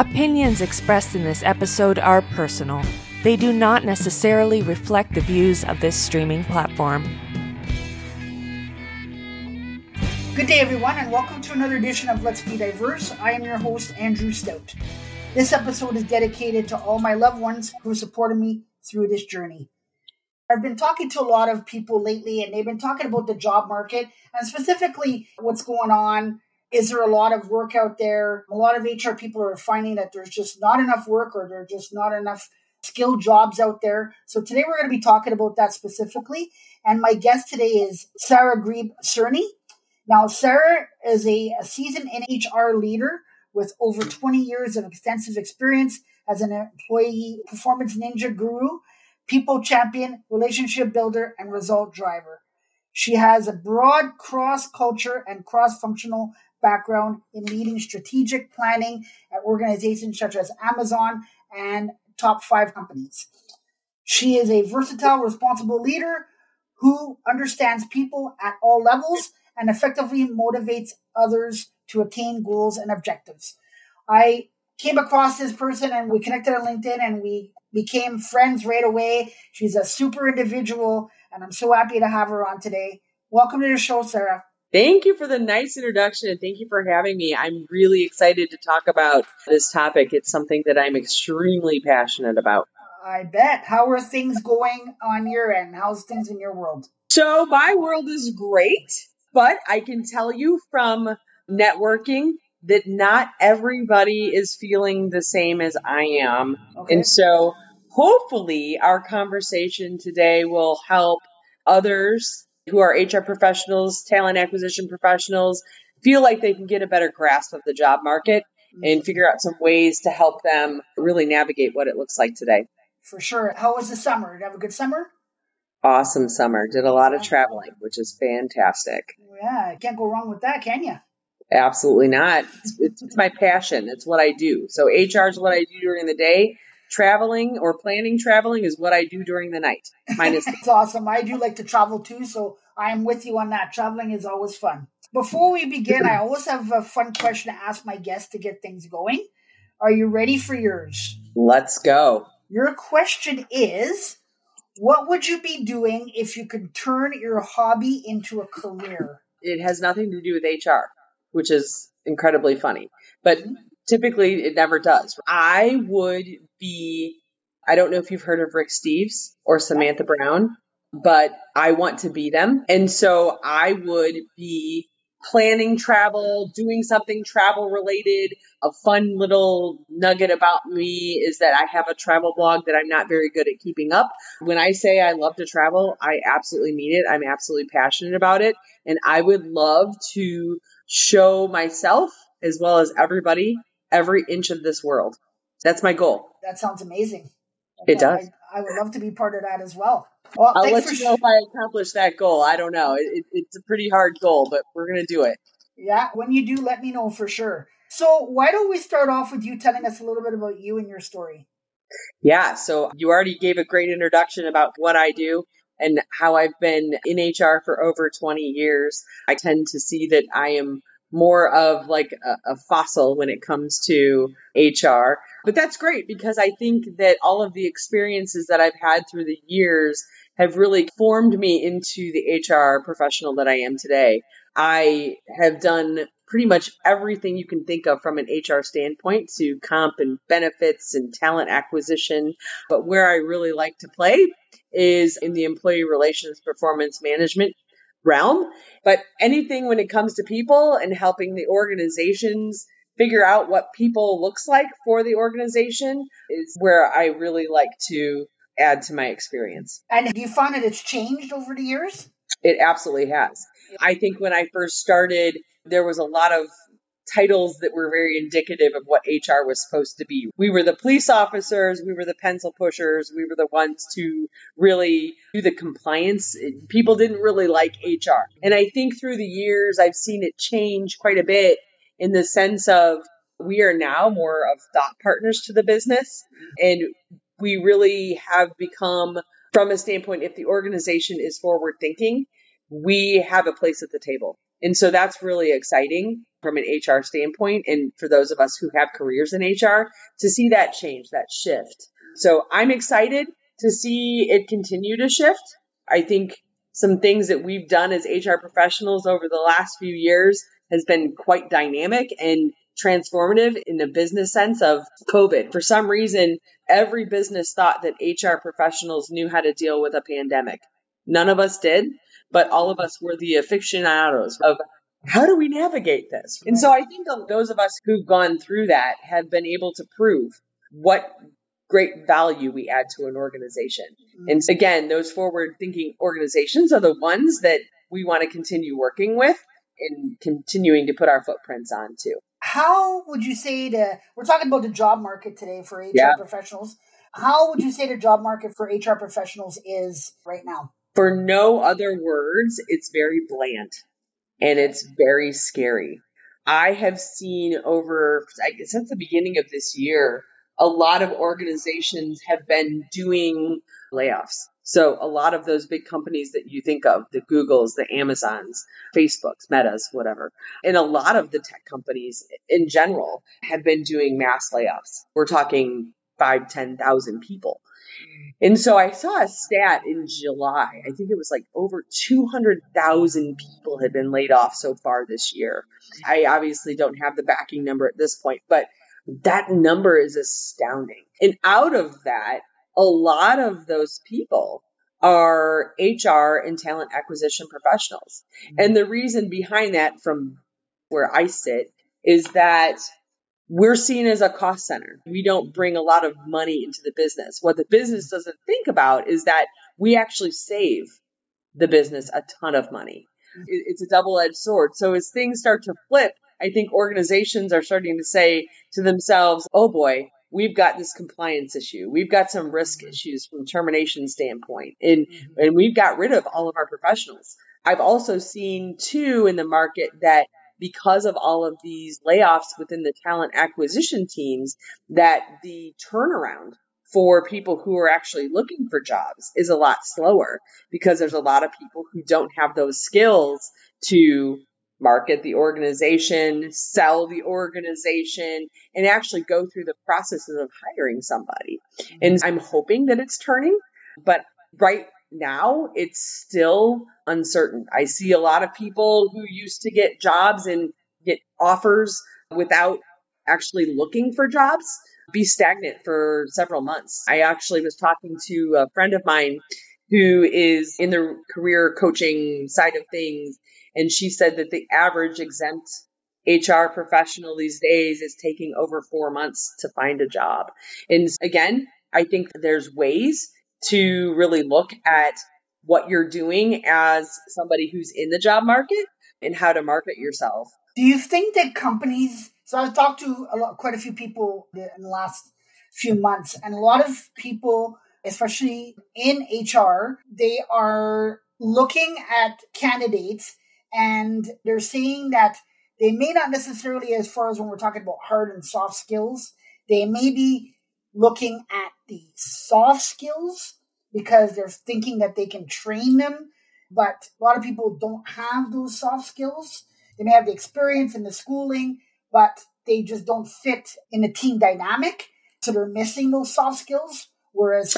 Opinions expressed in this episode are personal. They do not necessarily reflect the views of this streaming platform. Good day, everyone, and welcome to another edition of Let's Be Diverse. I am your host, Andrew Stout. This episode is dedicated to all my loved ones who supported me through this journey. I've been talking to a lot of people lately, and they've been talking about the job market and specifically what's going on is there a lot of work out there? A lot of HR people are finding that there's just not enough work or there's just not enough skilled jobs out there. So today we're going to be talking about that specifically. And my guest today is Sara Grube Cerny. Now, Sara is a, a seasoned NHR leader with over 20 years of extensive experience as an employee performance ninja guru, people champion, relationship builder, and result driver. She has a broad cross culture and cross functional background in leading strategic planning at organizations such as Amazon and top five companies. She is a versatile, responsible leader who understands people at all levels and effectively motivates others to attain goals and objectives. I came across this person and we connected on LinkedIn and we became friends right away. She's a super individual and I'm so happy to have her on today. Welcome to the show, Sara. Thank you for the nice introduction and thank you for having me. I'm really excited to talk about this topic. It's something that I'm extremely passionate about. I bet. How are things going on your end? How's things in your world? So, my world is great, but I can tell you from networking that not everybody is feeling the same as I am. Okay. And so, hopefully, our conversation today will help others who are HR professionals, talent acquisition professionals, feel like they can get a better grasp of the job market mm-hmm. and figure out some ways to help them really navigate what it looks like today. For sure. How was the summer? Did you have a good summer? Awesome summer. Did a lot of traveling, which is fantastic. Yeah, can't go wrong with that, can you? Absolutely not. It's, it's my passion. It's what I do. So HR is what I do during the day traveling or planning traveling is what I do during the night. Minus That's awesome. I do like to travel too, so I am with you on that. Traveling is always fun. Before we begin, I always have a fun question to ask my guests to get things going. Are you ready for yours? Let's go. Your question is What would you be doing if you could turn your hobby into a career? It has nothing to do with HR, which is incredibly funny. But mm-hmm typically it never does. I would be, I don't know if you've heard of Rick Steves or Samantha Brown, but I want to be them. And so I would be planning travel, doing something travel related. A fun little nugget about me is that I have a travel blog that I'm not very good at keeping up. When I say I love to travel, I absolutely mean it. I'm absolutely passionate about it. And I would love to show myself as well as everybody every inch of this world. That's my goal. That sounds amazing. Okay, it does. I, I, would love to be part of that as well. Well, I'll let you sh- know if I accomplish that goal. I don't know. It, it, it's a pretty hard goal, but we're going to do it. Yeah, when you do, let me know for sure. So, why don't we start off with you telling us a little bit about you and your story? Yeah, so you already gave a great introduction about what I do and how I've been in HR for over 20 years. I tend to see that I am more of like a, a, fossil when it comes to HR. But that's great because I think that all of the experiences that I've had through the years have really formed me into the HR professional that I am today. I have done pretty much everything you can think of from an HR standpoint to comp and benefits and talent acquisition. But where I really like to play is in the employee relations performance management realm. But anything when it comes to people and helping the organizations figure out what people looks like for the organization is where I really like to add to my experience. And do you found that it's changed over the years? It absolutely has. I think when I first started, there was a lot of titles that were very indicative of what HR was supposed to be. We were the police officers, we were the pencil pushers, we were the ones to really do the compliance. People didn't really like HR. And I think through the years, I've seen it change quite a bit in the sense of we are now more of thought partners to the business. And we really have become, from a standpoint, if the organization is forward thinking, we have a place at the table And so that's really exciting from an HR standpoint. And for those of us who have careers in HR to see that change, that shift. So I'm excited to see it continue to shift. I think some things that we've done as HR professionals over the last few years has been quite dynamic and transformative in the business sense of COVID. For some reason, every business thought that HR professionals knew how to deal with a pandemic. None of us did, but all of us were the aficionados of how do we navigate this? And so I think those of us who've gone through that have been able to prove what great value we add to an organization. Mm-hmm. And again, those forward thinking organizations are the ones that we want to continue working with and continuing to put our footprints on too. How would you say to, we're talking about the job market today for HR yeah. professionals. How would you say the job market for HR professionals is right now? For no other words, it's very bland and it's very scary. I have seen over, since the beginning of this year, a lot of organizations have been doing layoffs. So a lot of those big companies that you think of, the Googles, the Amazons, Facebooks, Metas, whatever, and a lot of the tech companies in general have been doing mass layoffs. We're talking five, 10,000 people. And so I saw a stat in July. I think it was like over 200,000 people had been laid off so far this year. I obviously don't have the backing number at this point, but that number is astounding. And out of that, a lot of those people are HR and talent acquisition professionals. And mm-hmm. the reason behind that from where I sit is that we're seen as a cost center. We don't bring a lot of money into the business. What the business doesn't think about is that we actually save the business a ton of money. It's a double edged sword. So as things start to flip, I think organizations are starting to say to themselves, oh boy, we've got this compliance issue. We've got some risk issues from termination standpoint and, mm-hmm. and we've got rid of all of our professionals. I've also seen too in the market that because of all of these layoffs within the talent acquisition teams that the turnaround for people who are actually looking for jobs is a lot slower because there's a lot of people who don't have those skills to market the organization, sell the organization, and actually go through the processes of hiring somebody. And I'm hoping that it's turning, but right now it's still uncertain. I see a lot of people who used to get jobs and get offers without actually looking for jobs be stagnant for several months. I actually was talking to a friend of mine who is in the career coaching side of things and she said that the average exempt HR professional these days is taking over four months to find a job. And again, I think there's ways to really look at what you're doing as somebody who's in the job market and how to market yourself. Do you think that companies? So I've talked to a lot, quite a few people in the last few months, and a lot of people, especially in HR, they are looking at candidates and they're saying that they may not necessarily, as far as when we're talking about hard and soft skills, they may be looking at the soft skills because they're thinking that they can train them. But a lot of people don't have those soft skills. They may have the experience and the schooling, but they just don't fit in the team dynamic. So they're missing those soft skills. Whereas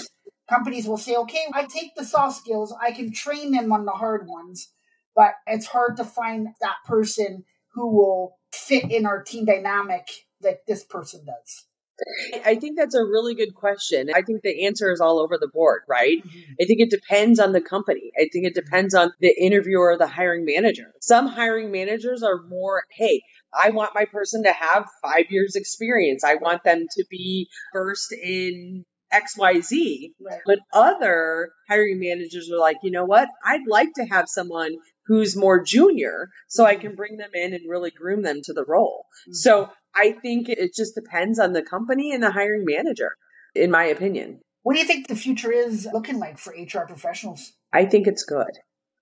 companies will say, okay, I take the soft skills, I can train them on the hard ones but it's hard to find that person who will fit in our team dynamic like this person does. I think that's a really good question. I think the answer is all over the board, right? Mm-hmm. I think it depends on the company. I think it depends on the interviewer or the hiring manager. Some hiring managers are more, hey, I want my person to have five years experience. I want them to be versed in XYZ. Right. But other hiring managers are like, you know what? I'd like to have someone who's more junior so I can bring them in and really groom them to the role. Mm-hmm. So I think it just depends on the company and the hiring manager, in my opinion. What do you think the future is looking like for HR professionals? I think it's good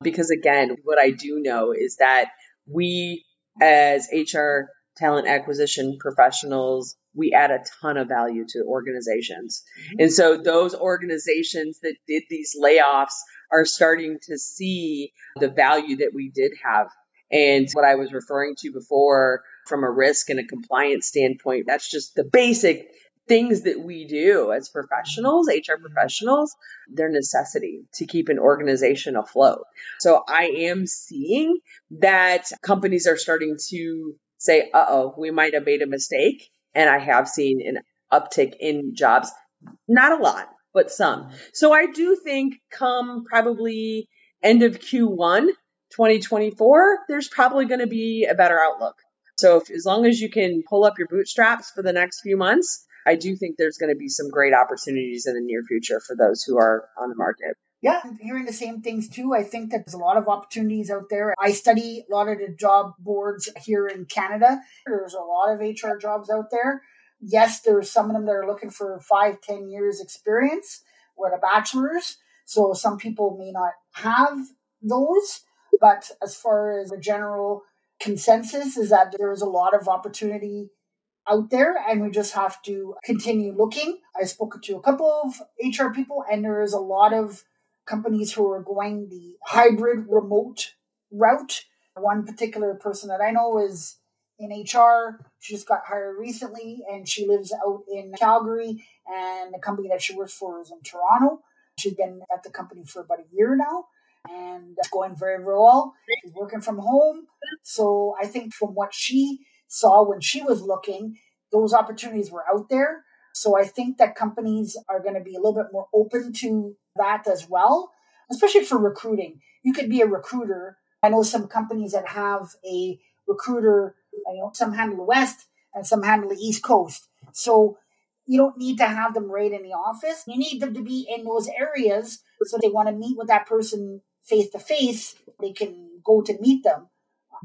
because again, what I do know is that we as HR talent acquisition professionals, we add a ton of value to organizations. Mm-hmm. And so those organizations that did these layoffs are starting to see the value that we did have And what I was referring to before from a risk and a compliance standpoint, that's just the basic things that we do as professionals, HR professionals, they're necessity to keep an organization afloat. So I am seeing that companies are starting to say, uh oh, we might have made a mistake. And I have seen an uptick in jobs. Not a lot, but some. So I do think come probably end of Q1 2024, there's probably going to be a better outlook. So if, as long as you can pull up your bootstraps for the next few months, I do think there's going to be some great opportunities in the near future for those who are on the market. Yeah, I'm hearing the same things too. I think that there's a lot of opportunities out there. I study a lot of the job boards here in Canada. There's a lot of HR jobs out there. Yes, there's some of them that are looking for five, ten years experience with a bachelor's. So some people may not have those. But as far as the general consensus is that there is a lot of opportunity out there and we just have to continue looking. I spoke to a couple of HR people and there is a lot of companies who are going the hybrid remote route. One particular person that I know is in HR. She just got hired recently and she lives out in Calgary and the company that she works for is in Toronto. She's been at the company for about a year now and it's going very, very well. She's working from home. So I think from what she saw when she was looking, those opportunities were out there. So I think that companies are going to be a little bit more open to that as well, especially for recruiting. You could be a recruiter. I know some companies that have a recruiter, you know, some handle the West and some handle the East Coast. So you don't need to have them right in the office. You need them to be in those areas so they want to meet with that person face to face. They can go to meet them.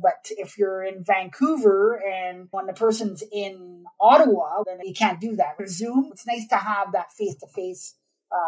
But if you're in Vancouver and when the person's in Ottawa, then you can't do that. Zoom, it's nice to have that face to face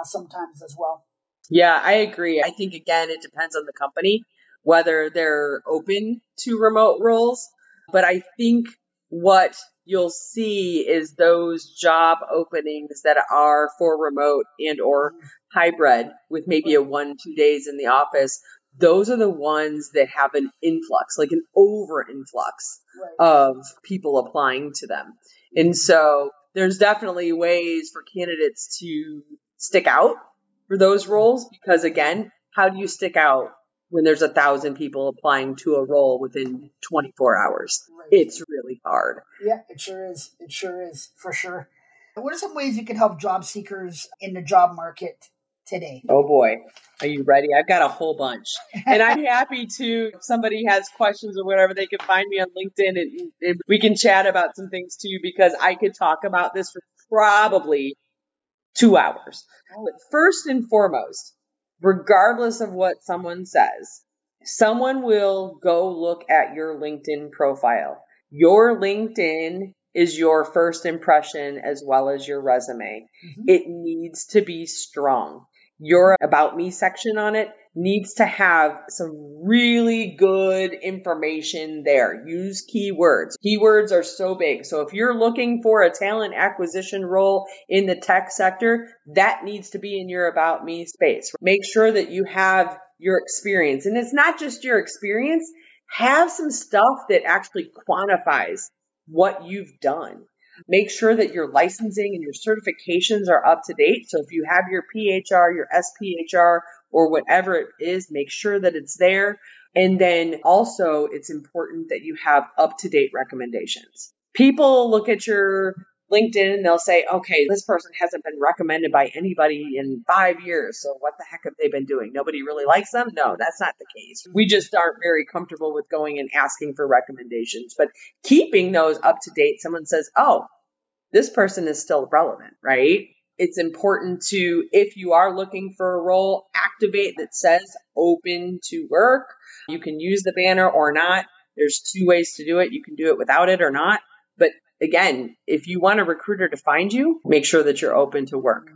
sometimes as well. Yeah, I agree. I think again, it depends on the company whether they're open to remote roles. But I think what you'll see is those job openings that are for remote and or hybrid with maybe a one two days in the office those are the ones that have an influx like an over influx right. of people applying to them and so there's definitely ways for candidates to stick out for those roles because again how do you stick out when there's a thousand people applying to a role within 24 hours. Right. It's really hard. Yeah, it sure is. It sure is, for sure. What are some ways you can help job seekers in the job market today? Oh boy. Are you ready? I've got a whole bunch. And I'm happy to, if somebody has questions or whatever, they can find me on LinkedIn and, and we can chat about some things too, because I could talk about this for probably two hours. Oh. But first and foremost, regardless of what someone says, someone will go look at your LinkedIn profile. Your LinkedIn is your first impression as well as your resume. Mm-hmm. It needs to be strong. Your about me section on it needs to have some really good information there. Use keywords. Keywords are so big. So if you're looking for a talent acquisition role in the tech sector, that needs to be in your about me space. Make sure that you have your experience. And it's not just your experience. Have some stuff that actually quantifies what you've done. Make sure that your licensing and your certifications are up to date. So if you have your PHR, your SPHR, or whatever it is, make sure that it's there. And then also it's important that you have up to date recommendations. People look at your LinkedIn they'll say, okay, this person hasn't been recommended by anybody in five years. So what the heck have they been doing? Nobody really likes them? No, that's not the case. We just aren't very comfortable with going and asking for recommendations, but keeping those up to date. Someone says, oh, this person is still relevant, right? It's important to, if you are looking for a role, activate that says open to work. You can use the banner or not. There's two ways to do it. You can do it without it or not. But again, if you want a recruiter to find you, make sure that you're open to work.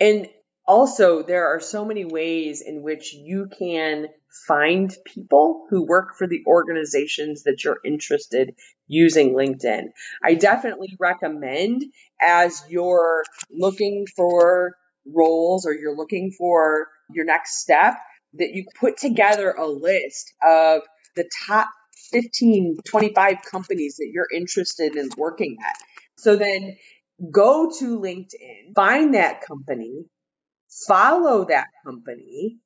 And also, there are so many ways in which you can find people who work for the organizations that you're interested using LinkedIn. I definitely recommend as you're looking for roles or you're looking for your next step that you put together a list of the top 15, 25 companies that you're interested in working at. So then go to LinkedIn, find that company, follow that company.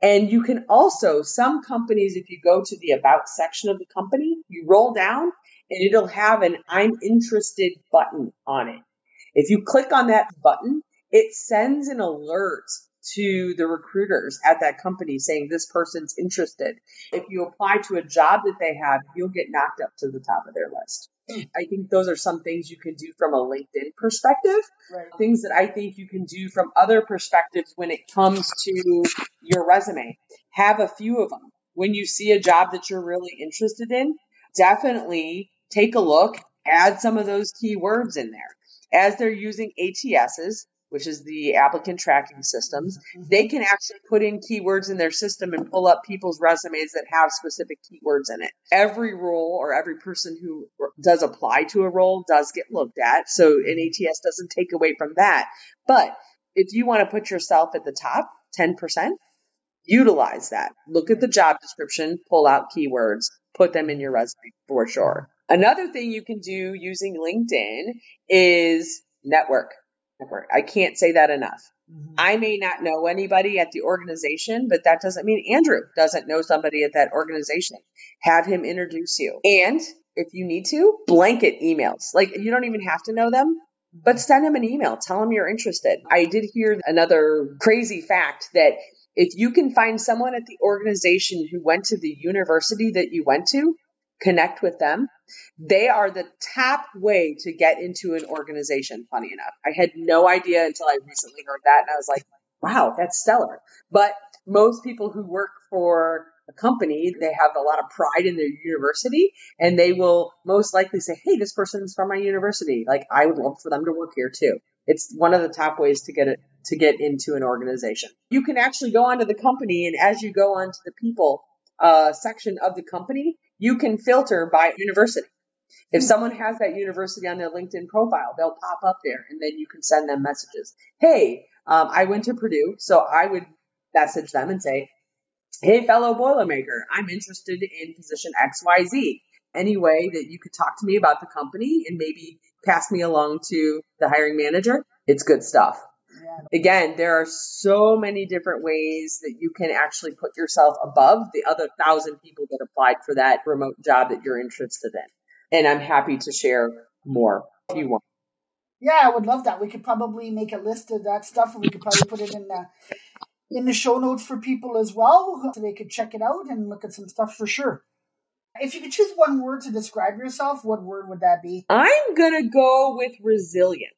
And you can also, some companies, if you go to the about section of the company, you roll down and it'll have an I'm interested button on it. If you click on that button, it sends an alert to the recruiters at that company saying this person's interested. If you apply to a job that they have, you'll get knocked up to the top of their list. I think those are some things you can do from a LinkedIn perspective. Right. Things that I think you can do from other perspectives when it comes to your resume. Have a few of them. When you see a job that you're really interested in, definitely take a look, add some of those keywords in there. As they're using ATSs, which is the applicant tracking systems, mm-hmm. they can actually put in keywords in their system and pull up people's resumes that have specific keywords in it. Every role or every person who does apply to a role does get looked at. So an ATS doesn't take away from that. But if you want to put yourself at the top 10%, utilize that. Look at the job description, pull out keywords, put them in your resume for sure. Another thing you can do using LinkedIn is network I can't say that enough. Mm-hmm. I may not know anybody at the organization, but that doesn't mean Andrew doesn't know somebody at that organization. Have him introduce you. And if you need to, blanket emails. Like you don't even have to know them, but mm-hmm. send them an email. Tell them you're interested. I did hear another crazy fact that if you can find someone at the organization who went to the university that you went to, connect with them. They are the top way to get into an organization, funny enough. I had no idea until I recently heard that and I was like, wow, that's stellar. But most people who work for a company, they have a lot of pride in their university and they will most likely say, Hey, this person's from my university. Like I would love for them to work here too. It's one of the top ways to get it, to get into an organization. You can actually go onto the company and as you go onto the people uh, section of the company, you can filter by university. If hmm. someone has that university on their LinkedIn profile, they'll pop up there and then you can send them messages. Hey, um, I went to Purdue, so I would message them and say, Hey, fellow Boilermaker, I'm interested in position XYZ. Any way that you could talk to me about the company and maybe pass me along to the hiring manager, it's good stuff. Again, there are so many different ways that you can actually put yourself above the other thousand people that applied for that remote job that you're interested in. And I'm happy to share more if you want. Yeah, I would love that. We could probably make a list of that stuff and we could probably put it in the in the show notes for people as well so they could check it out and look at some stuff for sure. If you could choose one word to describe yourself, what word would that be? I'm going to go with resilient.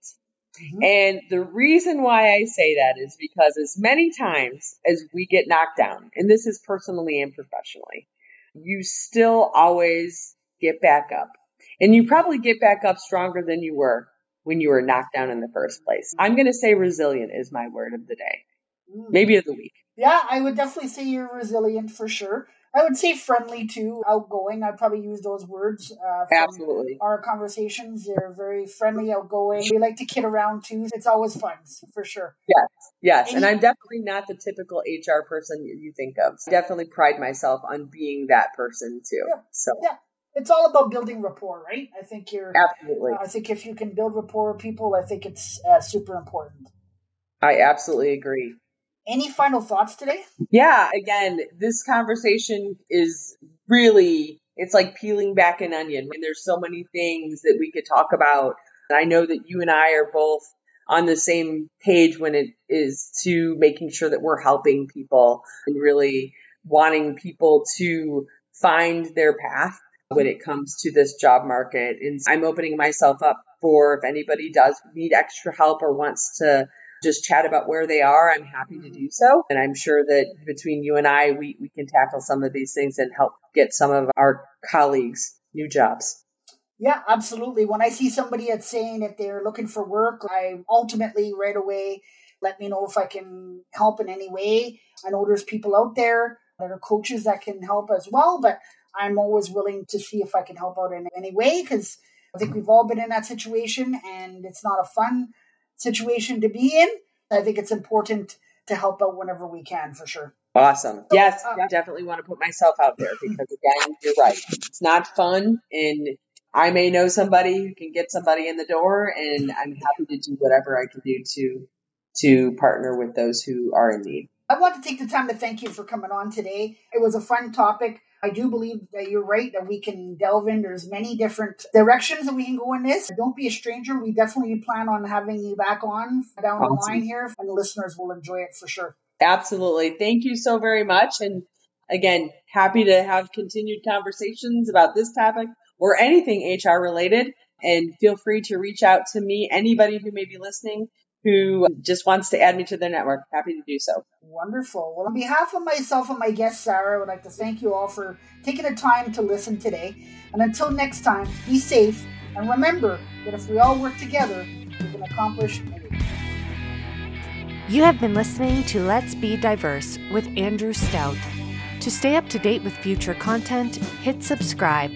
Mm-hmm. And the reason why I say that is because as many times as we get knocked down, and this is personally and professionally, you still always get back up. And you probably get back up stronger than you were when you were knocked down in the first place. I'm going to say resilient is my word of the day, mm. maybe of the week. Yeah, I would definitely say you're resilient for sure. I would say friendly too, outgoing. I'd probably use those words. Uh, Absolutely. Our conversations, they're very friendly, outgoing. We like to kid around too. It's always fun, for sure. Yes, yes. And, and I'm definitely not the typical HR person you think of. I definitely pride myself on being that person too. Yeah. So. Yeah. It's all about building rapport, right? I think you're absolutely. Uh, I think if you can build rapport with people, I think it's uh, super important. I absolutely agree. Any final thoughts today? Yeah, again, this conversation is really it's like peeling back an onion. And there's so many things that we could talk about. I know that you and I are both on the same page when it is to making sure that we're helping people and really wanting people to find their path when it comes to this job market. And I'm opening myself up for if anybody does need extra help or wants to just chat about where they are, I'm happy to mm-hmm. do so. And I'm sure that between you and I, we, we can tackle some of these things and help get some of our colleagues new jobs. Yeah, absolutely. When I see somebody that's saying that they're looking for work, I ultimately right away let me know if I can help in any way. I know there's people out there that are coaches that can help as well, but I'm always willing to see if I can help out in any way because I think we've all been in that situation and it's not a fun situation to be in. I think it's important to help out whenever we can for sure. Awesome. Yes, um, I definitely want to put myself out there because again, you're right. It's not fun and I may know somebody who can get somebody in the door and I'm happy to do whatever I can do to to partner with those who are in need. I want to take the time to thank you for coming on today. It was a fun topic. I do believe that you're right that we can delve in. There's many different directions that we can go in this. Don't be a stranger. We definitely plan on having you back on down awesome. the line here, and the listeners will enjoy it for sure. Absolutely. Thank you so very much. And again, happy to have continued conversations about this topic or anything HR related. And feel free to reach out to me, anybody who may be listening who just wants to add me to their network. Happy to do so. Wonderful. Well, on behalf of myself and my guest, Sara, I would like to thank you all for taking the time to listen today. And until next time, be safe and remember that if we all work together, we can accomplish anything. You have been listening to Let's Be Diverse with Andrew Stout. To stay up to date with future content, hit subscribe